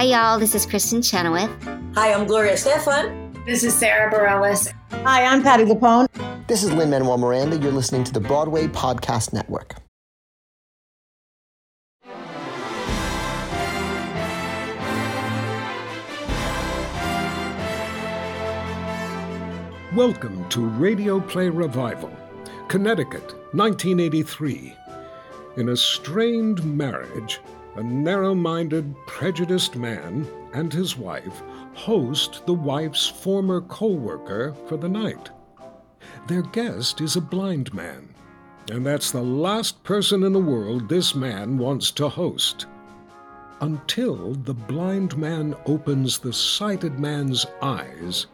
Hi, y'all. This is Kristin Chenoweth. Hi, I'm Gloria Estefan. This is Sara Bareilles. Hi, I'm Patti LuPone. This is Lin Manuel Miranda. You're listening to the Broadway Podcast Network. Welcome to Radio Play Revival, Connecticut, 1983. In a strained marriage, a narrow minded, prejudiced man and his wife host the wife's former co worker for the night. Their guest is a blind man, and that's the last person in the world this man wants to host. Until the blind man opens the sighted man's eyes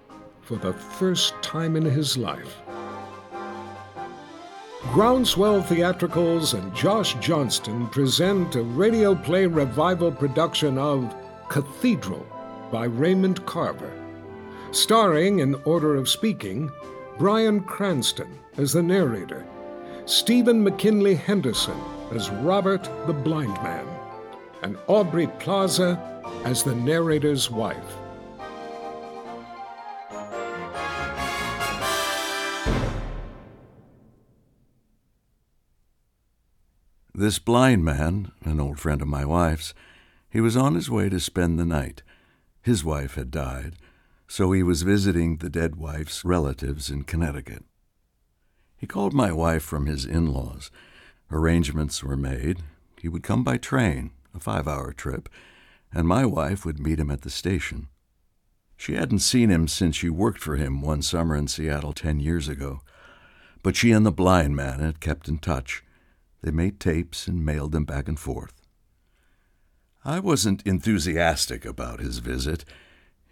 for the first time in his life. Groundswell Theatricals and Josh Johnston present a radio play revival production of Cathedral by Raymond Carver, starring in order of speaking Bryan Cranston as the narrator, Stephen McKinley Henderson as Robert the Blind Man, and Aubrey Plaza as the narrator's wife. This blind man, an old friend of my wife's, he was on his way to spend the night. His wife had died, so he was visiting the dead wife's relatives in Connecticut. He called my wife from his in laws. Arrangements were made. He would come by train, a five hour trip, and my wife would meet him at the station. She hadn't seen him since she worked for him one summer in Seattle ten years ago, but she and the blind man had kept in touch. They made tapes and mailed them back and forth. I wasn't enthusiastic about his visit.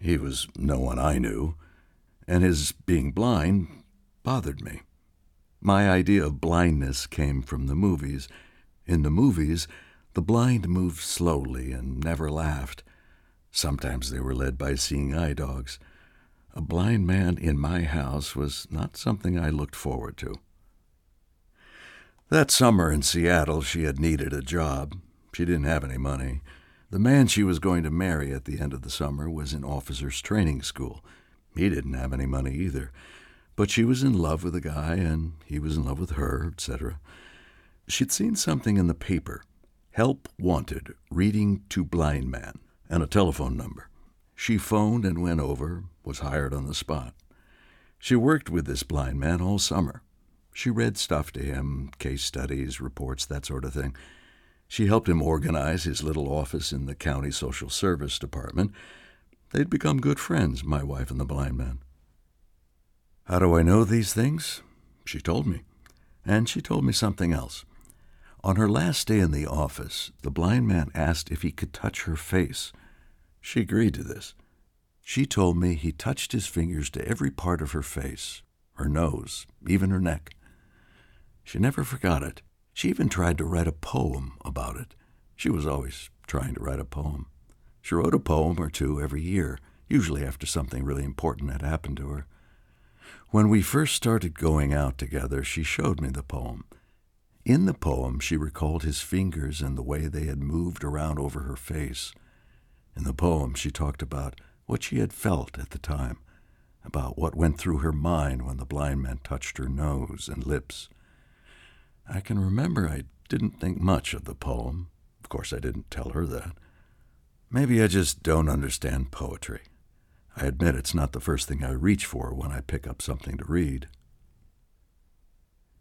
He was no one I knew, and his being blind bothered me. My idea of blindness came from the movies. In the movies, the blind moved slowly and never laughed. Sometimes they were led by seeing eye dogs. A blind man in my house was not something I looked forward to. That summer in Seattle, she had needed a job. She didn't have any money. The man she was going to marry at the end of the summer was in officers' training school. He didn't have any money either. But she was in love with the guy, and he was in love with her, etc. She'd seen something in the paper Help Wanted, reading to blind man, and a telephone number. She phoned and went over, was hired on the spot. She worked with this blind man all summer. She read stuff to him, case studies, reports, that sort of thing. She helped him organize his little office in the county social service department. They'd become good friends, my wife and the blind man. How do I know these things? She told me. And she told me something else. On her last day in the office, the blind man asked if he could touch her face. She agreed to this. She told me he touched his fingers to every part of her face, her nose, even her neck. She never forgot it. She even tried to write a poem about it. She was always trying to write a poem. She wrote a poem or two every year, usually after something really important had happened to her. When we first started going out together, she showed me the poem. In the poem, she recalled his fingers and the way they had moved around over her face. In the poem, she talked about what she had felt at the time, about what went through her mind when the blind man touched her nose and lips. I can remember I didn't think much of the poem. Of course, I didn't tell her that. Maybe I just don't understand poetry. I admit it's not the first thing I reach for when I pick up something to read.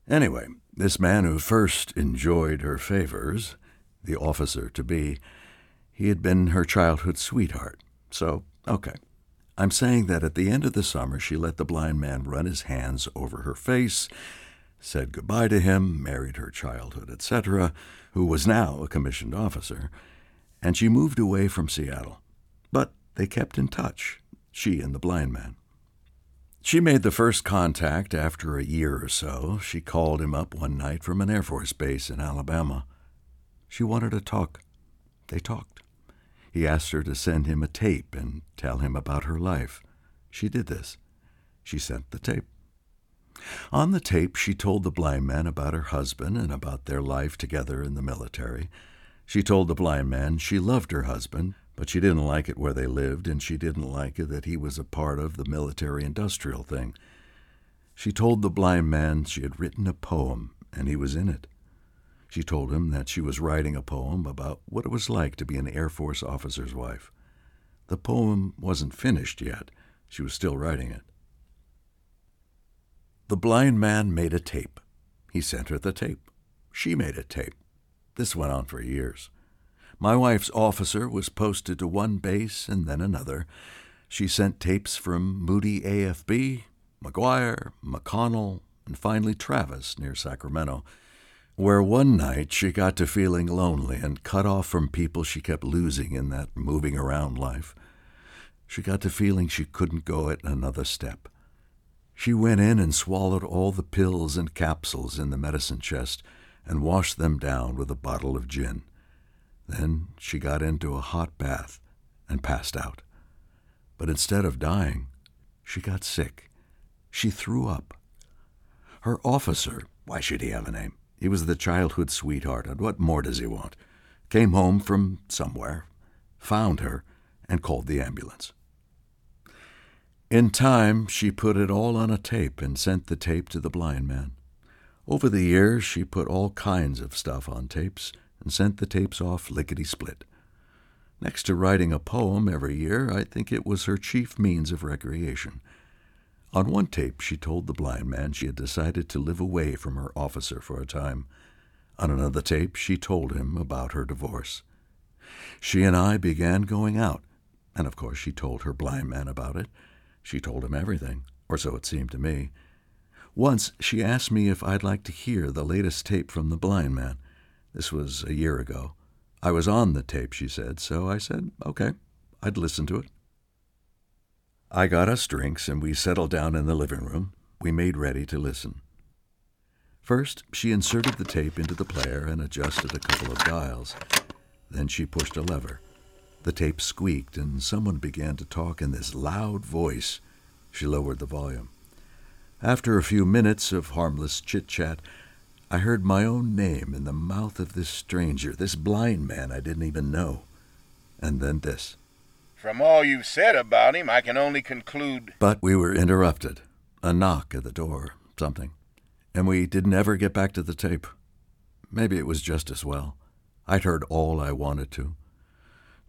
Anyway, this man who first enjoyed her favors, the officer to be, he had been her childhood sweetheart. So, okay. I'm saying that at the end of the summer, she let the blind man run his hands over her face said goodbye to him, married her childhood, etc., who was now a commissioned officer, and she moved away from Seattle. But they kept in touch, she and the blind man. She made the first contact after a year or so. She called him up one night from an Air Force base in Alabama. She wanted to talk. They talked. He asked her to send him a tape and tell him about her life. She did this. She sent the tape. On the tape, she told the blind man about her husband and about their life together in the military. She told the blind man she loved her husband, But she didn't like it where they lived, and she didn't like it that he was a part of the military industrial thing. She told the blind man she had written a poem, and he was in it. She told him that she was writing a poem about what it was like to be an Air Force officer's wife. The poem wasn't finished yet. She was still writing it. The blind man made a tape. He sent her the tape. She made a tape. This went on for years. My wife's officer was posted to one base and then another. She sent tapes from Moody AFB, McGuire, McConnell, and finally Travis near Sacramento, where one night she got to feeling lonely and cut off from people she kept losing in that moving around life. She got to feeling she couldn't go it another step. She went in and swallowed all the pills and capsules in the medicine chest and washed them down with a bottle of gin. Then she got into a hot bath and passed out. But instead of dying, she got sick. She threw up. Her officer, why should he have a name? He was the childhood sweetheart, and what more does he want? Came home from somewhere, found her, and called the ambulance. In time, she put it all on a tape and sent the tape to the blind man. Over the years, she put all kinds of stuff on tapes and sent the tapes off lickety split. Next to writing a poem every year, I think it was her chief means of recreation. On one tape, she told the blind man she had decided to live away from her officer for a time. On another tape, she told him about her divorce. She and I began going out, and of course she told her blind man about it. She told him everything, or so it seemed to me. Once she asked me if I'd like to hear the latest tape from the blind man. This was a year ago. I was on the tape, she said, so I said, okay, I'd listen to it. I got us drinks and we settled down in the living room. We made ready to listen. First, she inserted the tape into the player and adjusted a couple of dials. Then she pushed a lever. The tape squeaked and someone began to talk in this loud voice. She lowered the volume. After a few minutes of harmless chit chat, I heard my own name in the mouth of this stranger, this blind man I didn't even know. And then this. From all you've said about him, I can only conclude. But we were interrupted. A knock at the door, something. And we didn't ever get back to the tape. Maybe it was just as well. I'd heard all I wanted to.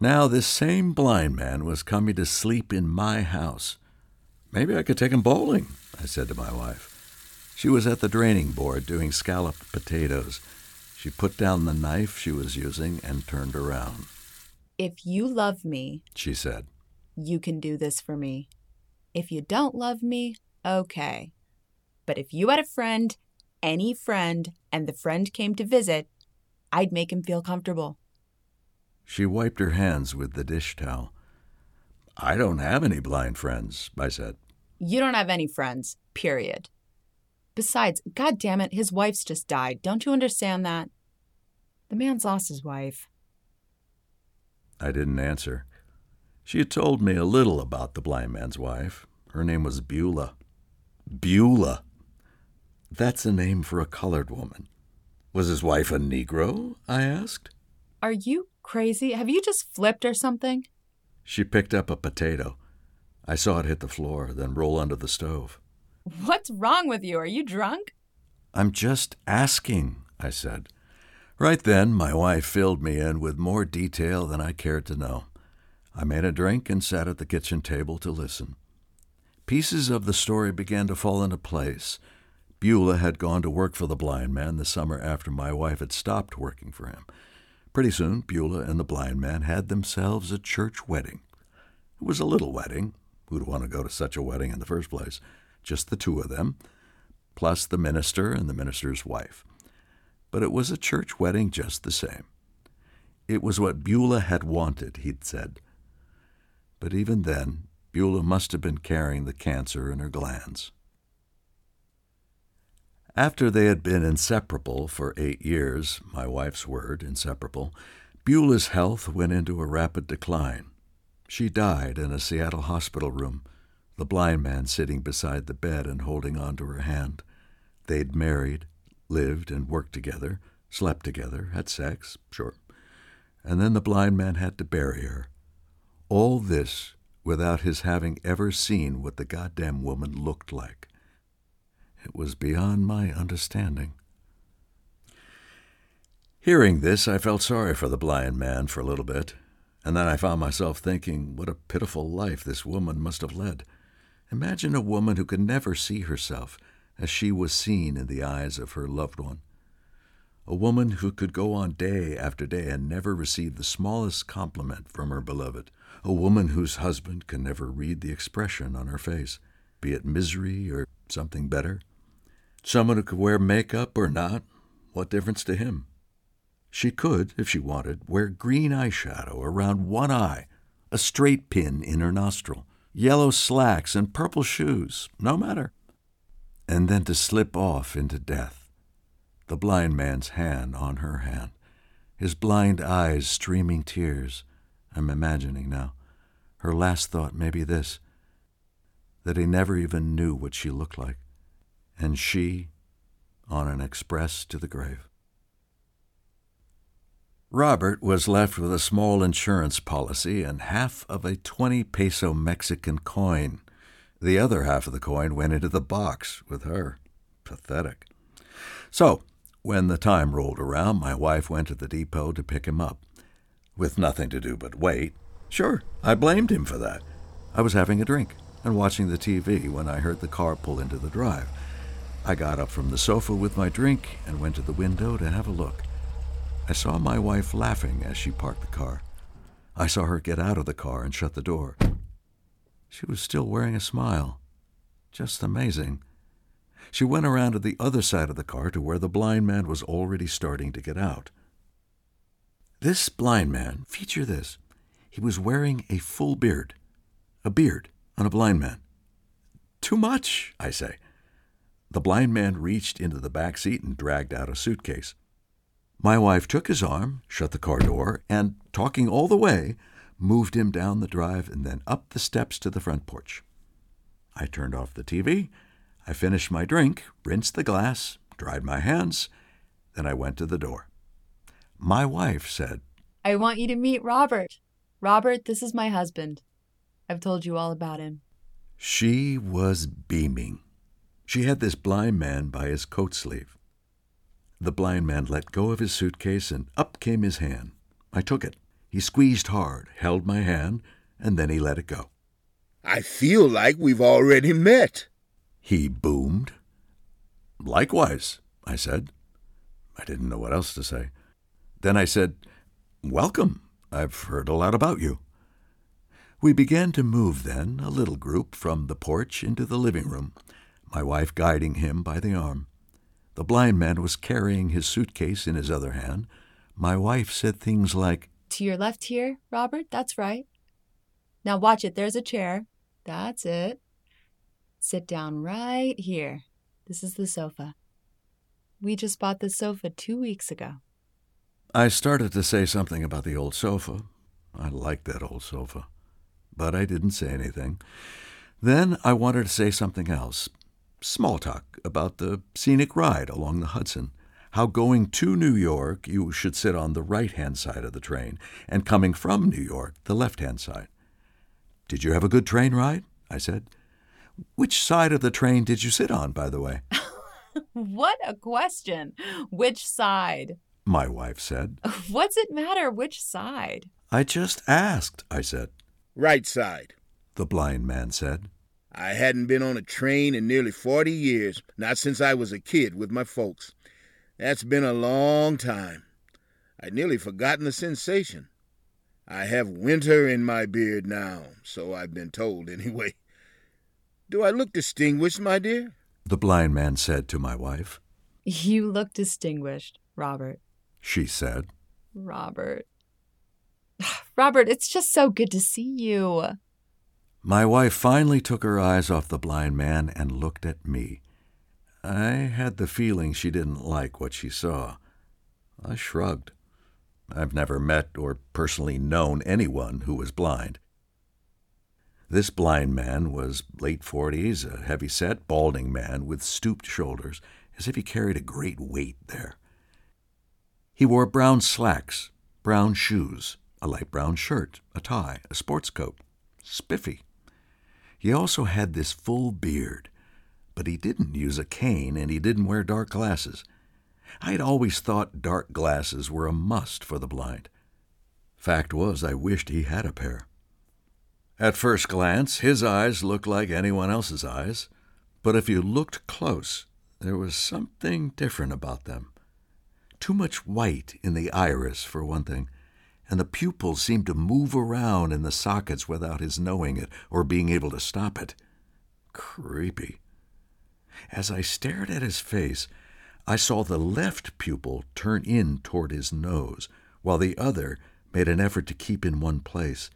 Now this same blind man was coming to sleep in my house. Maybe I could take him bowling, I said to my wife. She was at the draining board doing scalloped potatoes. She put down the knife she was using and turned around. If you love me, she said, you can do this for me. If you don't love me, okay. But if you had a friend, any friend, and the friend came to visit, I'd make him feel comfortable. She wiped her hands with the dish towel. I don't have any blind friends, I said. You don't have any friends, period. Besides, God damn it, his wife's just died. Don't you understand that? The man's lost his wife. I didn't answer. She had told me a little about the blind man's wife. Her name was Beulah. Beulah. That's a name for a colored woman. Was his wife a Negro? I asked. Are you crazy? Have you just flipped or something? She picked up a potato. I saw it hit the floor, then roll under the stove. What's wrong with you? Are you drunk? I'm just asking, I said. Right then, my wife filled me in with more detail than I cared to know. I made a drink and sat at the kitchen table to listen. Pieces of the story began to fall into place. Beulah had gone to work for the blind man the summer after my wife had stopped working for him. Pretty soon, Beulah and the blind man had themselves a church wedding. It was a little wedding. Who'd want to go to such a wedding in the first place? Just the two of them, plus the minister and the minister's wife. But it was a church wedding just the same. It was what Beulah had wanted, he'd said. But even then, Beulah must have been carrying the cancer in her glands. After they had been inseparable for eight years, my wife's word, inseparable, Beulah's health went into a rapid decline. She died in a Seattle hospital room, the blind man sitting beside the bed and holding on to her hand. They'd married, lived and worked together, slept together, had sex, sure. And then the blind man had to bury her. All this without his having ever seen what the goddamn woman looked like. It was beyond my understanding. Hearing this, I felt sorry for the blind man for a little bit, and then I found myself thinking what a pitiful life this woman must have led. Imagine a woman who could never see herself as she was seen in the eyes of her loved one. A woman who could go on day after day and never receive the smallest compliment from her beloved. A woman whose husband can never read the expression on her face, be it misery or something better. Someone who could wear makeup or not, what difference to him? She could, if she wanted, wear green eyeshadow around one eye, a straight pin in her nostril, yellow slacks, and purple shoes, no matter. And then to slip off into death, the blind man's hand on her hand, his blind eyes streaming tears. I'm imagining now. Her last thought may be this that he never even knew what she looked like, and she on an express to the grave. Robert was left with a small insurance policy and half of a 20 peso Mexican coin. The other half of the coin went into the box with her. Pathetic. So, when the time rolled around, my wife went to the depot to pick him up. With nothing to do but wait. Sure, I blamed him for that. I was having a drink and watching the TV when I heard the car pull into the drive. I got up from the sofa with my drink and went to the window to have a look. I saw my wife laughing as she parked the car. I saw her get out of the car and shut the door. She was still wearing a smile. Just amazing. She went around to the other side of the car to where the blind man was already starting to get out. This blind man, feature this, he was wearing a full beard. A beard on a blind man. Too much, I say. The blind man reached into the back seat and dragged out a suitcase. My wife took his arm, shut the car door, and, talking all the way, moved him down the drive and then up the steps to the front porch. I turned off the TV. I finished my drink, rinsed the glass, dried my hands, then I went to the door. My wife said, I want you to meet Robert. Robert, this is my husband. I've told you all about him. She was beaming. She had this blind man by his coat sleeve. The blind man let go of his suitcase and up came his hand. I took it. He squeezed hard, held my hand, and then he let it go. I feel like we've already met. He boomed. Likewise, I said. I didn't know what else to say. Then I said, Welcome. I've heard a lot about you. We began to move then, a little group, from the porch into the living room, my wife guiding him by the arm. The blind man was carrying his suitcase in his other hand. My wife said things like, To your left here, Robert? That's right. Now watch it. There's a chair. That's it. Sit down right here. This is the sofa. We just bought this sofa two weeks ago. I started to say something about the old sofa. I liked that old sofa. But I didn't say anything. Then I wanted to say something else small talk about the scenic ride along the Hudson. How going to New York, you should sit on the right hand side of the train, and coming from New York, the left hand side. Did you have a good train ride? I said. Which side of the train did you sit on, by the way? what a question. Which side? My wife said. What's it matter which side? I just asked, I said. Right side. The blind man said. I hadn't been on a train in nearly 40 years, not since I was a kid with my folks. That's been a long time. I'd nearly forgotten the sensation. I have winter in my beard now, so I've been told anyway. Do I look distinguished, my dear? The blind man said to my wife. You look distinguished, Robert. She said. Robert. Robert, it's just so good to see you. My wife finally took her eyes off the blind man and looked at me. I had the feeling she didn't like what she saw. I shrugged. I've never met or personally known anyone who was blind. This blind man was late forties, a heavy set, balding man with stooped shoulders, as if he carried a great weight there. He wore brown slacks, brown shoes, a light brown shirt, a tie, a sports coat. Spiffy. He also had this full beard, but he didn't use a cane and he didn't wear dark glasses. I had always thought dark glasses were a must for the blind. Fact was, I wished he had a pair. At first glance, his eyes looked like anyone else's eyes, but if you looked close, there was something different about them. Too much white in the iris, for one thing, and the pupils seemed to move around in the sockets without his knowing it or being able to stop it. Creepy. As I stared at his face, I saw the left pupil turn in toward his nose, while the other made an effort to keep in one place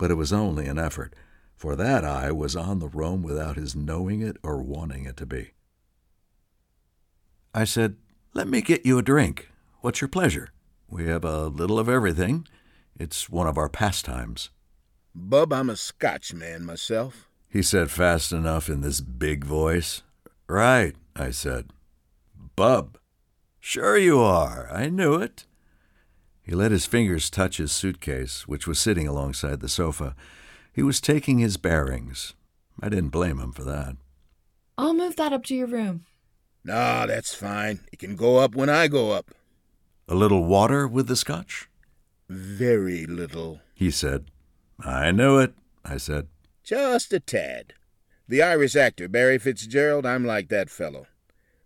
but it was only an effort, for that eye was on the roam without his knowing it or wanting it to be. I said, Let me get you a drink. What's your pleasure? We have a little of everything. It's one of our pastimes. Bub, I'm a Scotchman myself. He said fast enough in this big voice. Right, I said. Bub. Sure you are. I knew it. He let his fingers touch his suitcase, which was sitting alongside the sofa. He was taking his bearings. I didn't blame him for that. I'll move that up to your room. No, that's fine. It can go up when I go up. A little water with the scotch? Very little, he said. I know it, I said. Just a tad. The Irish actor, Barry Fitzgerald, I'm like that fellow.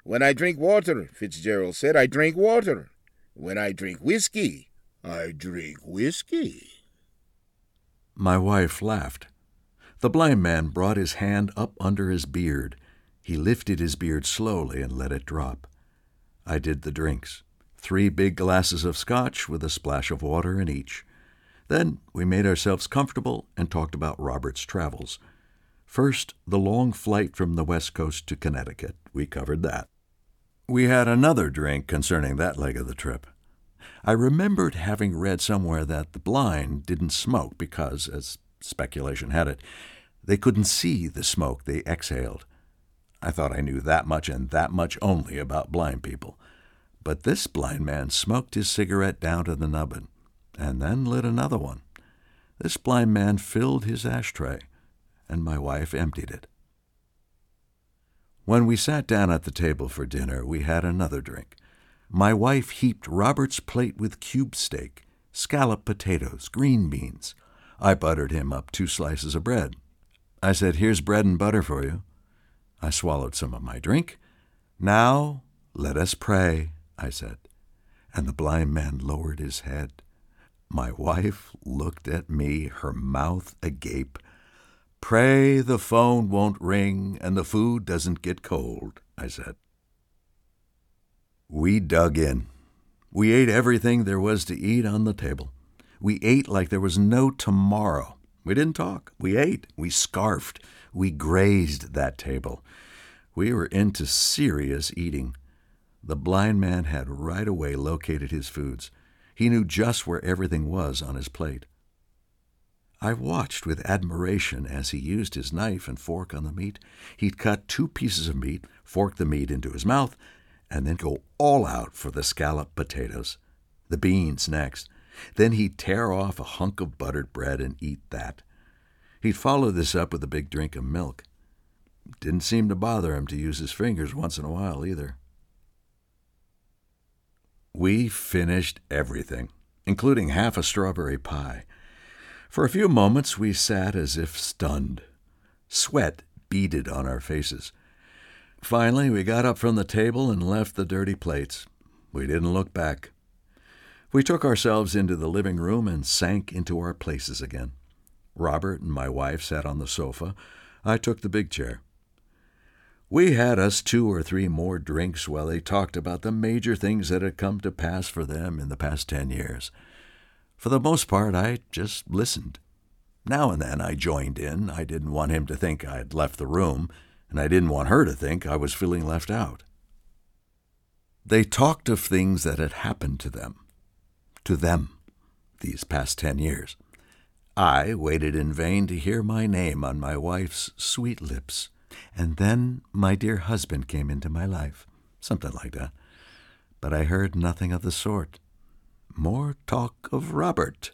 When I drink water, Fitzgerald said, I drink water. When I drink whiskey, I drink whiskey. My wife laughed. The blind man brought his hand up under his beard. He lifted his beard slowly and let it drop. I did the drinks three big glasses of scotch with a splash of water in each. Then we made ourselves comfortable and talked about Robert's travels. First, the long flight from the West Coast to Connecticut. We covered that. We had another drink concerning that leg of the trip. I remembered having read somewhere that the blind didn't smoke because, as speculation had it, they couldn't see the smoke they exhaled. I thought I knew that much and that much only about blind people. But this blind man smoked his cigarette down to the nubbin and then lit another one. This blind man filled his ashtray, and my wife emptied it. When we sat down at the table for dinner, we had another drink. My wife heaped Robert's plate with cube steak, scalloped potatoes, green beans. I buttered him up two slices of bread. I said, Here's bread and butter for you. I swallowed some of my drink. Now let us pray, I said. And the blind man lowered his head. My wife looked at me, her mouth agape. Pray the phone won't ring and the food doesn't get cold, I said. We dug in. We ate everything there was to eat on the table. We ate like there was no tomorrow. We didn't talk. We ate. We scarfed. We grazed that table. We were into serious eating. The blind man had right away located his foods. He knew just where everything was on his plate. I watched with admiration as he used his knife and fork on the meat. He'd cut two pieces of meat, fork the meat into his mouth, and then go all out for the scalloped potatoes. The beans next. Then he'd tear off a hunk of buttered bread and eat that. He'd follow this up with a big drink of milk. Didn't seem to bother him to use his fingers once in a while either. We finished everything, including half a strawberry pie. For a few moments we sat as if stunned. Sweat beaded on our faces. Finally, we got up from the table and left the dirty plates. We didn't look back. We took ourselves into the living room and sank into our places again. Robert and my wife sat on the sofa. I took the big chair. We had us two or three more drinks while they talked about the major things that had come to pass for them in the past ten years. For the most part, I just listened. Now and then I joined in. I didn't want him to think I had left the room and I didn't want her to think I was feeling left out. They talked of things that had happened to them, to them, these past ten years. I waited in vain to hear my name on my wife's sweet lips, and then my dear husband came into my life, something like that. But I heard nothing of the sort. More talk of Robert.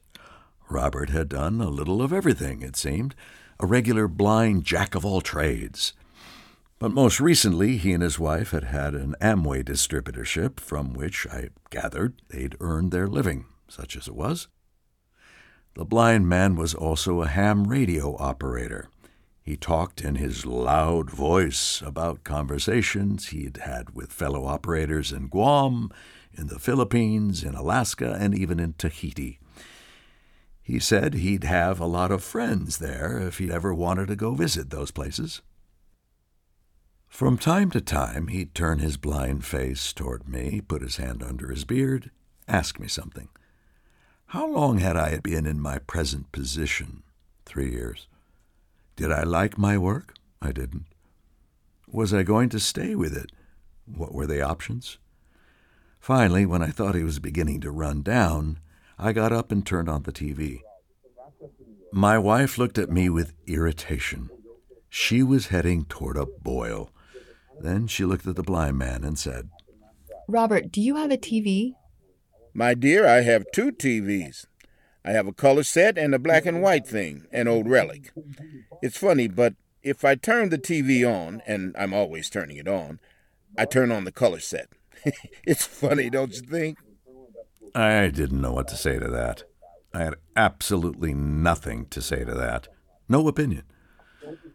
Robert had done a little of everything, it seemed, a regular blind jack of all trades. But most recently, he and his wife had had an Amway distributorship from which I gathered they'd earned their living, such as it was. The blind man was also a ham radio operator. He talked in his loud voice about conversations he'd had with fellow operators in Guam, in the Philippines, in Alaska, and even in Tahiti. He said he'd have a lot of friends there if he ever wanted to go visit those places. From time to time, he'd turn his blind face toward me, put his hand under his beard, ask me something. How long had I been in my present position? Three years. Did I like my work? I didn't. Was I going to stay with it? What were the options? Finally, when I thought he was beginning to run down, I got up and turned on the TV. My wife looked at me with irritation. She was heading toward a boil. Then she looked at the blind man and said, Robert, do you have a TV? My dear, I have two TVs. I have a color set and a black and white thing, an old relic. It's funny, but if I turn the TV on, and I'm always turning it on, I turn on the color set. it's funny, don't you think? I didn't know what to say to that. I had absolutely nothing to say to that. No opinion.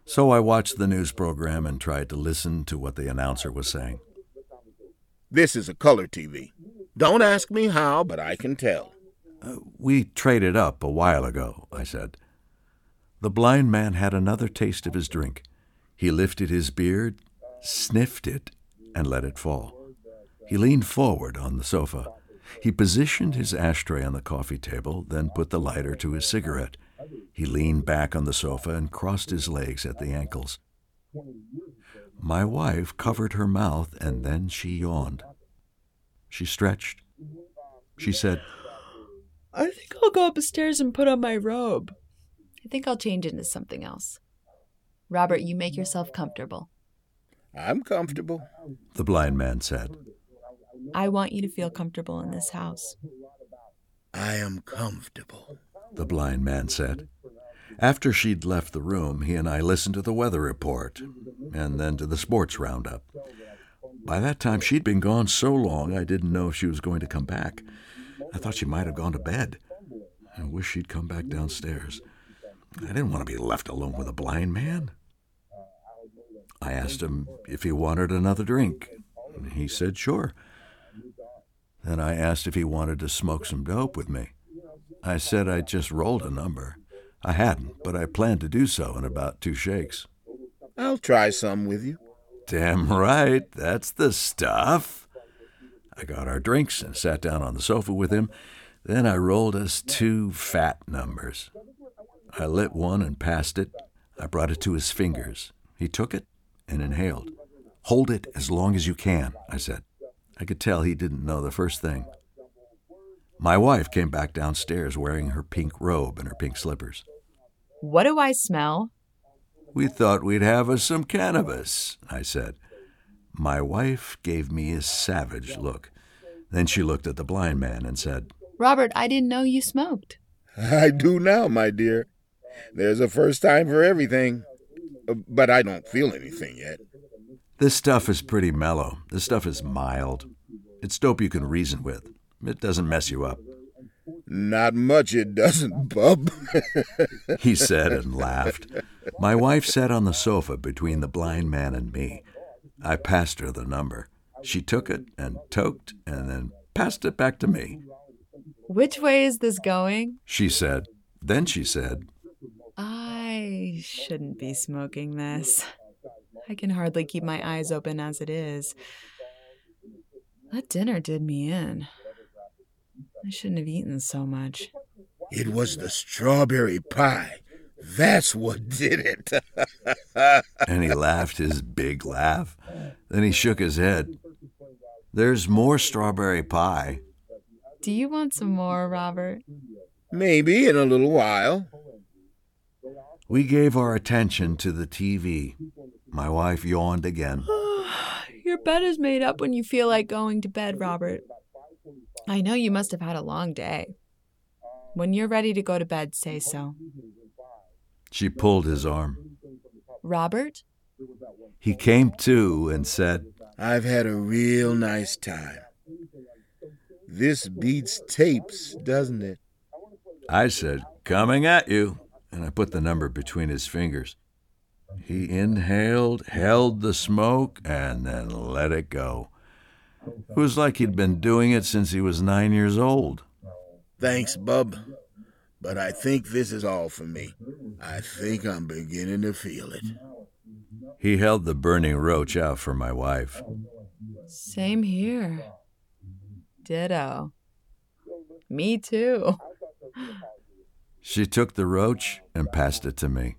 So I watched the news program and tried to listen to what the announcer was saying. This is a color TV. Don't ask me how, but I can tell. We traded up a while ago, I said. The blind man had another taste of his drink. He lifted his beard, sniffed it, and let it fall. He leaned forward on the sofa. He positioned his ashtray on the coffee table, then put the lighter to his cigarette. He leaned back on the sofa and crossed his legs at the ankles. My wife covered her mouth and then she yawned. She stretched. She said, I think I'll go upstairs and put on my robe. I think I'll change into something else. Robert, you make yourself comfortable. I'm comfortable, the blind man said. I want you to feel comfortable in this house. I am comfortable, the blind man said. After she'd left the room, he and I listened to the weather report and then to the sports roundup. By that time, she'd been gone so long I didn't know if she was going to come back. I thought she might have gone to bed. I wish she'd come back downstairs. I didn't want to be left alone with a blind man. I asked him if he wanted another drink. He said sure. Then I asked if he wanted to smoke some dope with me. I said I'd just rolled a number. I hadn't, but I planned to do so in about two shakes. I'll try some with you. Damn right, that's the stuff. I got our drinks and sat down on the sofa with him. Then I rolled us two fat numbers. I lit one and passed it. I brought it to his fingers. He took it and inhaled. Hold it as long as you can, I said. I could tell he didn't know the first thing. My wife came back downstairs wearing her pink robe and her pink slippers. What do I smell? We thought we'd have us some cannabis, I said. My wife gave me a savage look. Then she looked at the blind man and said, Robert, I didn't know you smoked. I do now, my dear. There's a first time for everything. Uh, but I don't feel anything yet. This stuff is pretty mellow. This stuff is mild. It's dope you can reason with. It doesn't mess you up. Not much it doesn't, bub. he said and laughed. My wife sat on the sofa between the blind man and me. I passed her the number. She took it and toked and then passed it back to me. Which way is this going? She said. Then she said, I shouldn't be smoking this. I can hardly keep my eyes open as it is. That dinner did me in. I shouldn't have eaten so much. It was the strawberry pie. That's what did it. and he laughed his big laugh. Then he shook his head. There's more strawberry pie. Do you want some more, Robert? Maybe in a little while. We gave our attention to the TV. My wife yawned again. Your bed is made up when you feel like going to bed, Robert. I know you must have had a long day. When you're ready to go to bed, say so. She pulled his arm. Robert? He came to and said, I've had a real nice time. This beats tapes, doesn't it? I said, Coming at you. And I put the number between his fingers. He inhaled, held the smoke, and then let it go. It was like he'd been doing it since he was nine years old. Thanks, Bub. But I think this is all for me. I think I'm beginning to feel it. He held the burning roach out for my wife. Same here. Ditto. Me too. She took the roach and passed it to me.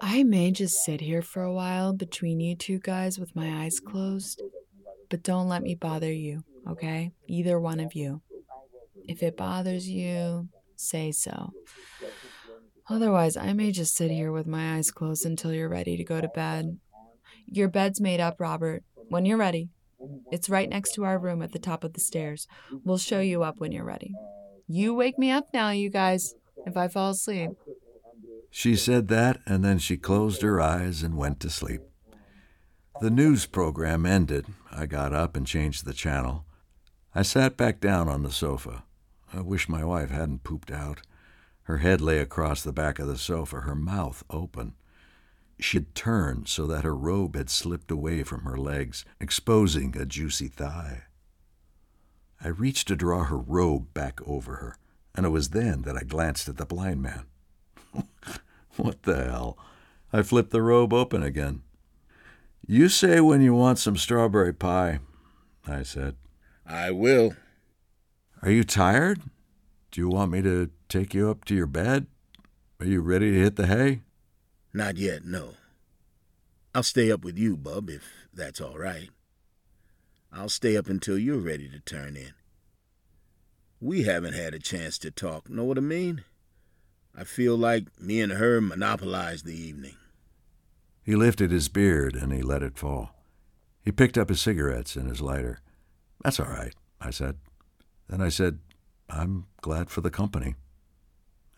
I may just sit here for a while between you two guys with my eyes closed, but don't let me bother you, okay? Either one of you. If it bothers you, say so. Otherwise, I may just sit here with my eyes closed until you're ready to go to bed. Your bed's made up, Robert. When you're ready. It's right next to our room at the top of the stairs. We'll show you up when you're ready. You wake me up now, you guys, if I fall asleep. She said that, and then she closed her eyes and went to sleep. The news program ended. I got up and changed the channel. I sat back down on the sofa. I wish my wife hadn't pooped out. Her head lay across the back of the sofa, her mouth open. She had turned so that her robe had slipped away from her legs, exposing a juicy thigh. I reached to draw her robe back over her, and it was then that I glanced at the blind man. what the hell? I flipped the robe open again. You say when you want some strawberry pie, I said. I will. Are you tired? Do you want me to take you up to your bed? Are you ready to hit the hay? Not yet, no. I'll stay up with you, Bub, if that's all right. I'll stay up until you're ready to turn in. We haven't had a chance to talk, know what I mean? I feel like me and her monopolized the evening. He lifted his beard and he let it fall. He picked up his cigarettes and his lighter. That's all right, I said. Then I said, I'm glad for the company.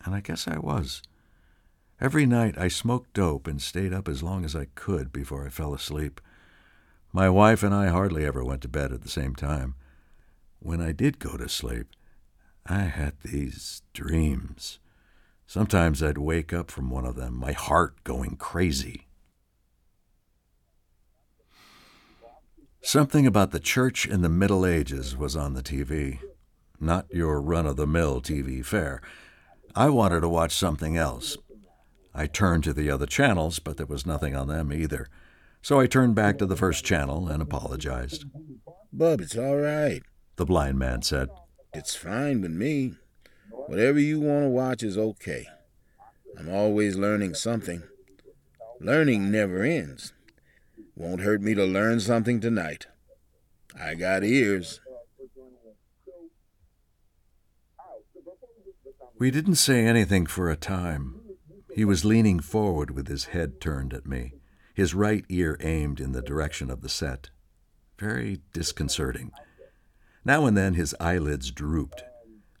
And I guess I was. Every night I smoked dope and stayed up as long as I could before I fell asleep. My wife and I hardly ever went to bed at the same time. When I did go to sleep, I had these dreams. Sometimes I'd wake up from one of them, my heart going crazy. Something about the church in the Middle Ages was on the TV. Not your run of the mill TV fare. I wanted to watch something else, I turned to the other channels, but there was nothing on them either. So I turned back to the first channel and apologized. Bub, it's all right. The blind man said. It's fine with me. Whatever you want to watch is okay. I'm always learning something. Learning never ends. Won't hurt me to learn something tonight. I got ears. We didn't say anything for a time. He was leaning forward with his head turned at me, his right ear aimed in the direction of the set. Very disconcerting. Now and then his eyelids drooped,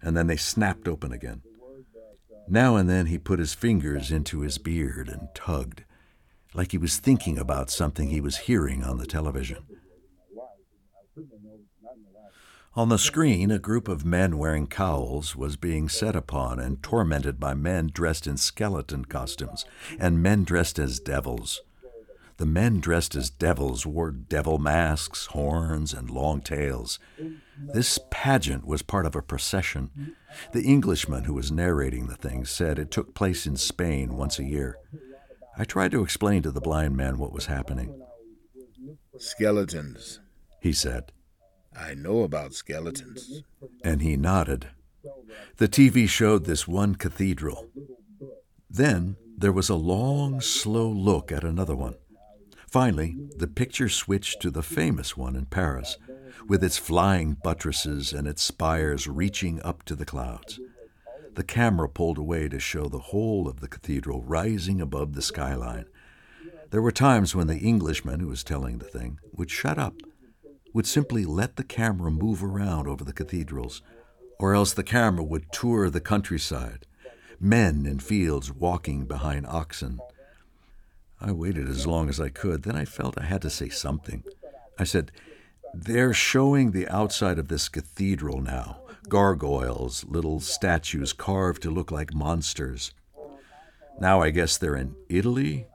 and then they snapped open again. Now and then he put his fingers into his beard and tugged, like he was thinking about something he was hearing on the television. On the screen, a group of men wearing cowls was being set upon and tormented by men dressed in skeleton costumes and men dressed as devils. The men dressed as devils wore devil masks, horns, and long tails. This pageant was part of a procession. The Englishman who was narrating the thing said it took place in Spain once a year. I tried to explain to the blind man what was happening. Skeletons, he said. I know about skeletons. And he nodded. The TV showed this one cathedral. Then there was a long, slow look at another one. Finally, the picture switched to the famous one in Paris, with its flying buttresses and its spires reaching up to the clouds. The camera pulled away to show the whole of the cathedral rising above the skyline. There were times when the Englishman who was telling the thing would shut up would simply let the camera move around over the cathedrals, or else the camera would tour the countryside, men in fields walking behind oxen. I waited as long as I could, then I felt I had to say something. I said, They're showing the outside of this cathedral now gargoyles, little statues carved to look like monsters. Now I guess they're in Italy?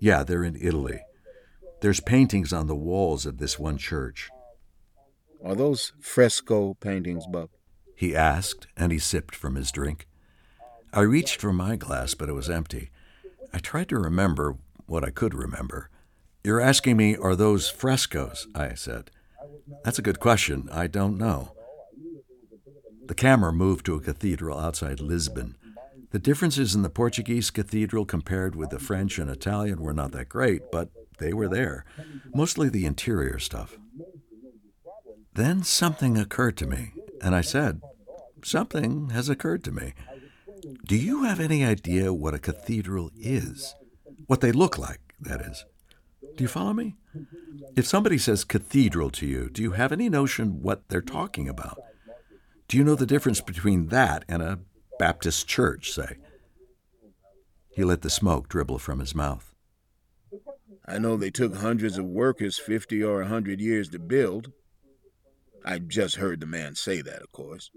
Yeah, they're in Italy. There's paintings on the walls of this one church. Are those fresco paintings, Bub? He asked, and he sipped from his drink. I reached for my glass, but it was empty. I tried to remember what I could remember. You're asking me, are those frescoes? I said. That's a good question. I don't know. The camera moved to a cathedral outside Lisbon. The differences in the Portuguese cathedral compared with the French and Italian were not that great, but they were there, mostly the interior stuff. Then something occurred to me, and I said, Something has occurred to me. Do you have any idea what a cathedral is? What they look like, that is. Do you follow me? If somebody says cathedral to you, do you have any notion what they're talking about? Do you know the difference between that and a Baptist church, say? He let the smoke dribble from his mouth. I know they took hundreds of workers 50 or a 100 years to build. I just heard the man say that, of course.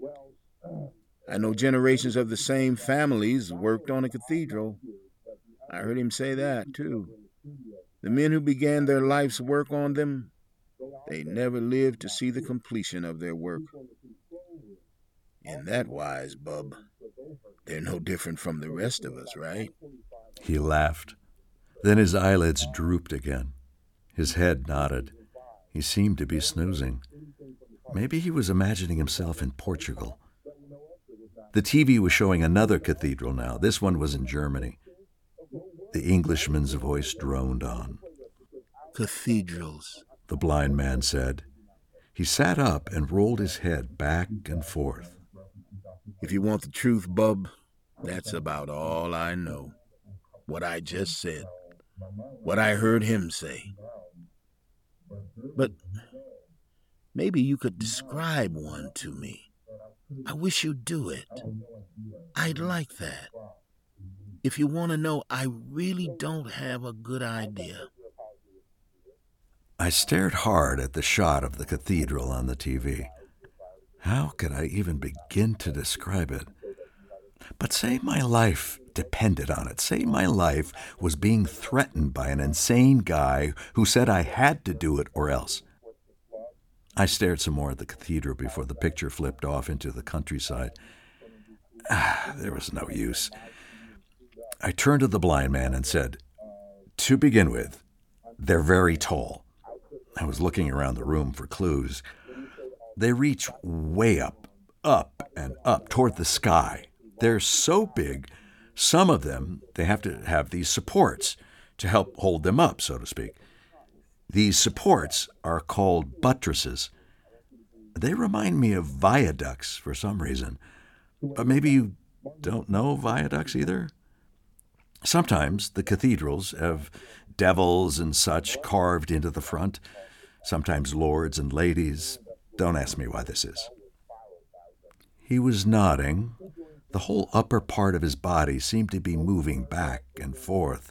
I know generations of the same families worked on a cathedral. I heard him say that, too. The men who began their life's work on them, they never lived to see the completion of their work. In that wise, Bub, they're no different from the rest of us, right? He laughed. Then his eyelids drooped again. His head nodded. He seemed to be snoozing. Maybe he was imagining himself in Portugal. The TV was showing another cathedral now. This one was in Germany. The Englishman's voice droned on. Cathedrals, the blind man said. He sat up and rolled his head back and forth. If you want the truth, Bub, that's about all I know. What I just said. What I heard him say. But maybe you could describe one to me. I wish you'd do it. I'd like that. If you want to know, I really don't have a good idea. I stared hard at the shot of the cathedral on the TV. How could I even begin to describe it? But say my life depended on it. Say my life was being threatened by an insane guy who said I had to do it or else. I stared some more at the cathedral before the picture flipped off into the countryside. Ah, there was no use. I turned to the blind man and said, To begin with, they're very tall. I was looking around the room for clues. They reach way up, up, and up toward the sky. They're so big, some of them, they have to have these supports to help hold them up, so to speak. These supports are called buttresses. They remind me of viaducts for some reason. But maybe you don't know viaducts either? Sometimes the cathedrals have devils and such carved into the front, sometimes lords and ladies. Don't ask me why this is. He was nodding. The whole upper part of his body seemed to be moving back and forth.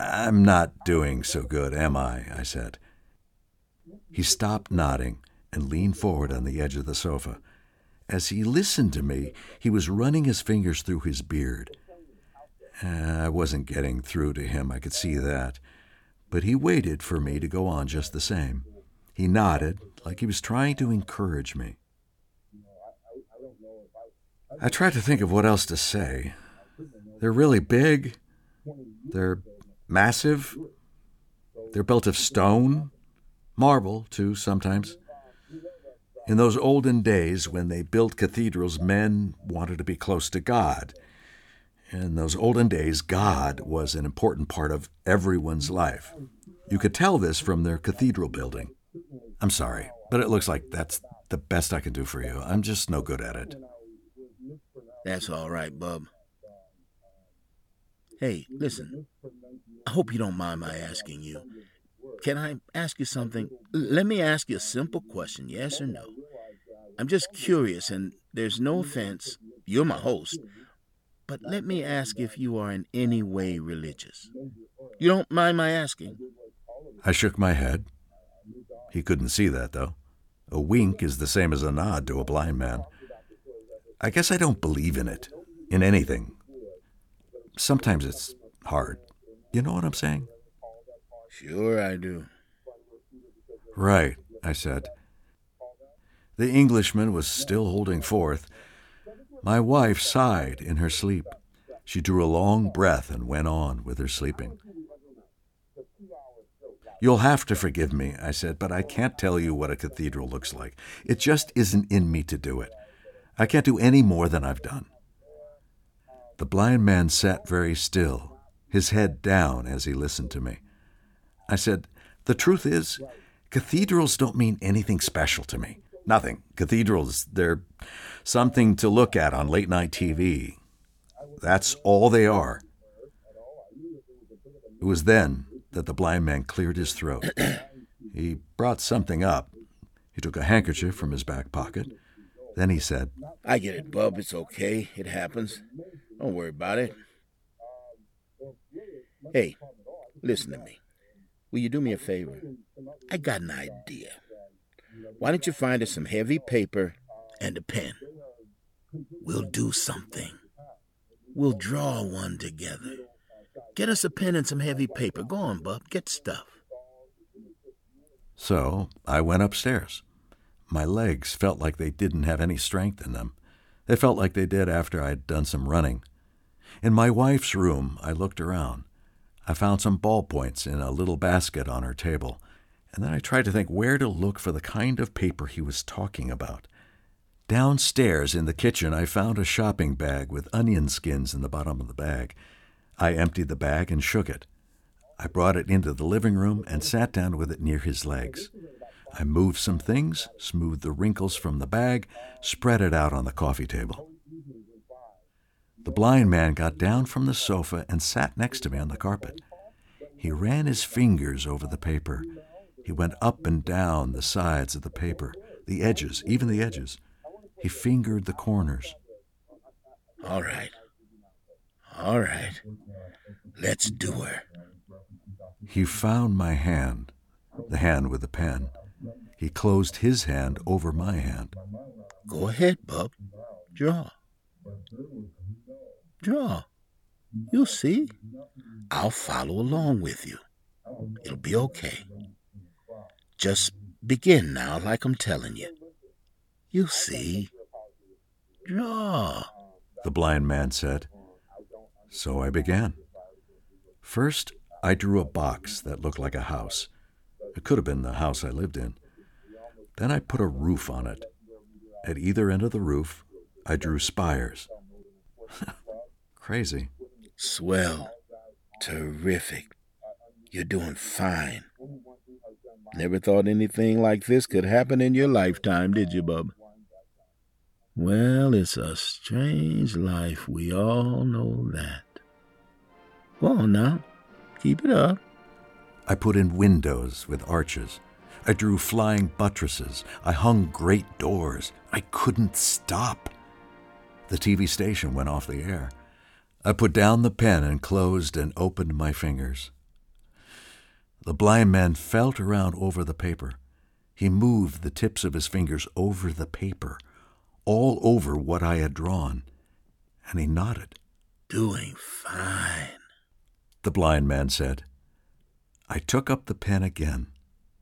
I'm not doing so good, am I? I said. He stopped nodding and leaned forward on the edge of the sofa. As he listened to me, he was running his fingers through his beard. Eh, I wasn't getting through to him, I could see that. But he waited for me to go on just the same. He nodded, like he was trying to encourage me. I tried to think of what else to say. They're really big. They're massive. They're built of stone, marble, too, sometimes. In those olden days when they built cathedrals, men wanted to be close to God. In those olden days, God was an important part of everyone's life. You could tell this from their cathedral building. I'm sorry, but it looks like that's the best I can do for you. I'm just no good at it. That's all right, Bub. Hey, listen. I hope you don't mind my asking you. Can I ask you something? Let me ask you a simple question, yes or no. I'm just curious, and there's no offense. You're my host. But let me ask if you are in any way religious. You don't mind my asking? I shook my head. He couldn't see that, though. A wink is the same as a nod to a blind man. I guess I don't believe in it, in anything. Sometimes it's hard. You know what I'm saying? Sure, I do. Right, I said. The Englishman was still holding forth. My wife sighed in her sleep. She drew a long breath and went on with her sleeping. You'll have to forgive me, I said, but I can't tell you what a cathedral looks like. It just isn't in me to do it. I can't do any more than I've done. The blind man sat very still, his head down as he listened to me. I said, The truth is, cathedrals don't mean anything special to me. Nothing. Cathedrals, they're something to look at on late night TV. That's all they are. It was then that the blind man cleared his throat. he brought something up. He took a handkerchief from his back pocket. Then he said, I get it, Bub. It's okay. It happens. Don't worry about it. Hey, listen to me. Will you do me a favor? I got an idea. Why don't you find us some heavy paper and a pen? We'll do something. We'll draw one together. Get us a pen and some heavy paper. Go on, Bub. Get stuff. So I went upstairs. My legs felt like they didn't have any strength in them. They felt like they did after I'd done some running. In my wife's room, I looked around. I found some ballpoints in a little basket on her table, and then I tried to think where to look for the kind of paper he was talking about. Downstairs in the kitchen, I found a shopping bag with onion skins in the bottom of the bag. I emptied the bag and shook it. I brought it into the living room and sat down with it near his legs. I moved some things, smoothed the wrinkles from the bag, spread it out on the coffee table. The blind man got down from the sofa and sat next to me on the carpet. He ran his fingers over the paper. He went up and down the sides of the paper, the edges, even the edges. He fingered the corners. All right. All right. Let's do her. He found my hand, the hand with the pen. He closed his hand over my hand. Go ahead, Bub. Draw. Draw. You'll see. I'll follow along with you. It'll be okay. Just begin now, like I'm telling you. You'll see. Draw. The blind man said. So I began. First, I drew a box that looked like a house. It could have been the house I lived in. Then I put a roof on it. At either end of the roof, I drew spires. Crazy. Swell. Terrific. You're doing fine. Never thought anything like this could happen in your lifetime, did you, Bub? Well, it's a strange life. We all know that. Go on now. Keep it up. I put in windows with arches. I drew flying buttresses. I hung great doors. I couldn't stop. The TV station went off the air. I put down the pen and closed and opened my fingers. The blind man felt around over the paper. He moved the tips of his fingers over the paper all over what I had drawn, and he nodded. Doing fine, the blind man said. I took up the pen again,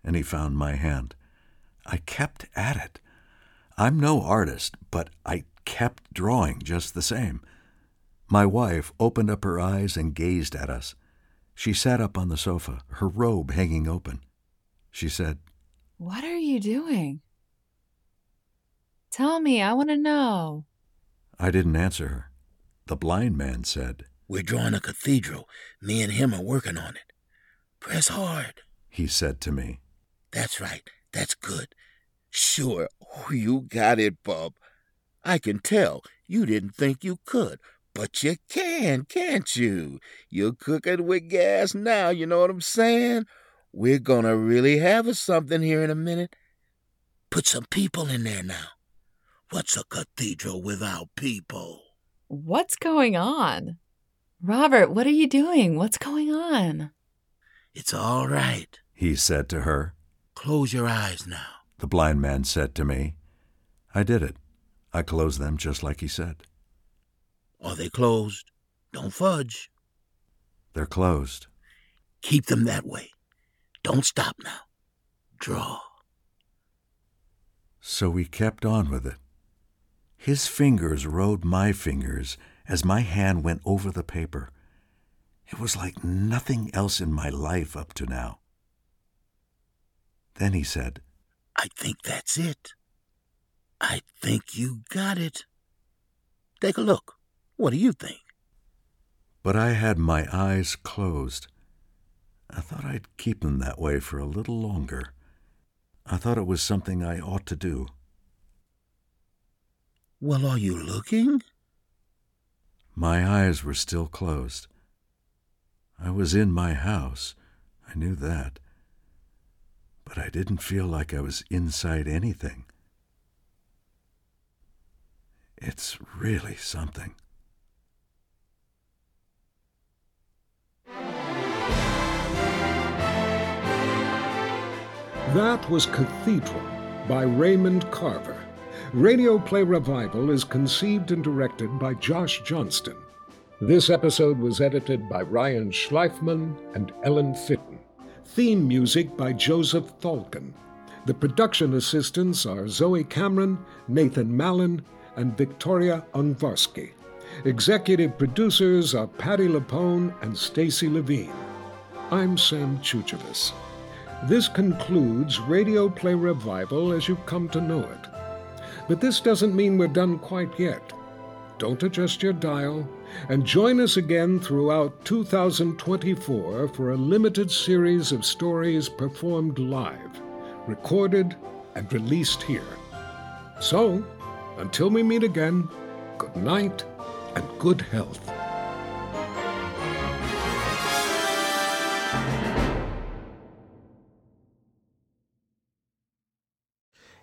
and he found my hand. I kept at it. I'm no artist, but I kept drawing just the same. My wife opened up her eyes and gazed at us. She sat up on the sofa, her robe hanging open. She said, What are you doing? Tell me, I want to know. I didn't answer her. The blind man said, We're drawing a cathedral. Me and him are working on it. Press hard, he said to me. That's right. That's good. Sure. Oh, you got it, Bub. I can tell you didn't think you could, but you can, can't you? You're cooking with gas now, you know what I'm saying? We're gonna really have a something here in a minute. Put some people in there now. What's a cathedral without people? What's going on? Robert, what are you doing? What's going on? It's all right. He said to her. Close your eyes now. The blind man said to me. I did it. I closed them just like he said. Are they closed? Don't fudge. They're closed. Keep them that way. Don't stop now. Draw. So we kept on with it. His fingers rode my fingers as my hand went over the paper. It was like nothing else in my life up to now. Then he said, I think that's it. I think you got it. Take a look. What do you think? But I had my eyes closed. I thought I'd keep them that way for a little longer. I thought it was something I ought to do. Well, are you looking? My eyes were still closed. I was in my house. I knew that. But I didn't feel like I was inside anything. It's really something. That was Cathedral by Raymond Carver. Radio Play Revival is conceived and directed by Josh Johnston. This episode was edited by Ryan Schleifman and Ellen Fitton. Theme music by Joseph Thalken. The production assistants are Zoe Cameron, Nathan Mallon, and Victoria Ungvarsky. Executive producers are Patti LuPone and Stacy Levine. I'm Sam Tsoutsouvas. This concludes Radio Play Revival as you've come to know it. But this doesn't mean we're done quite yet. Don't adjust your dial, and join us again throughout 2024 for a limited series of stories performed live, recorded, and released here. So, until we meet again, good night and good health.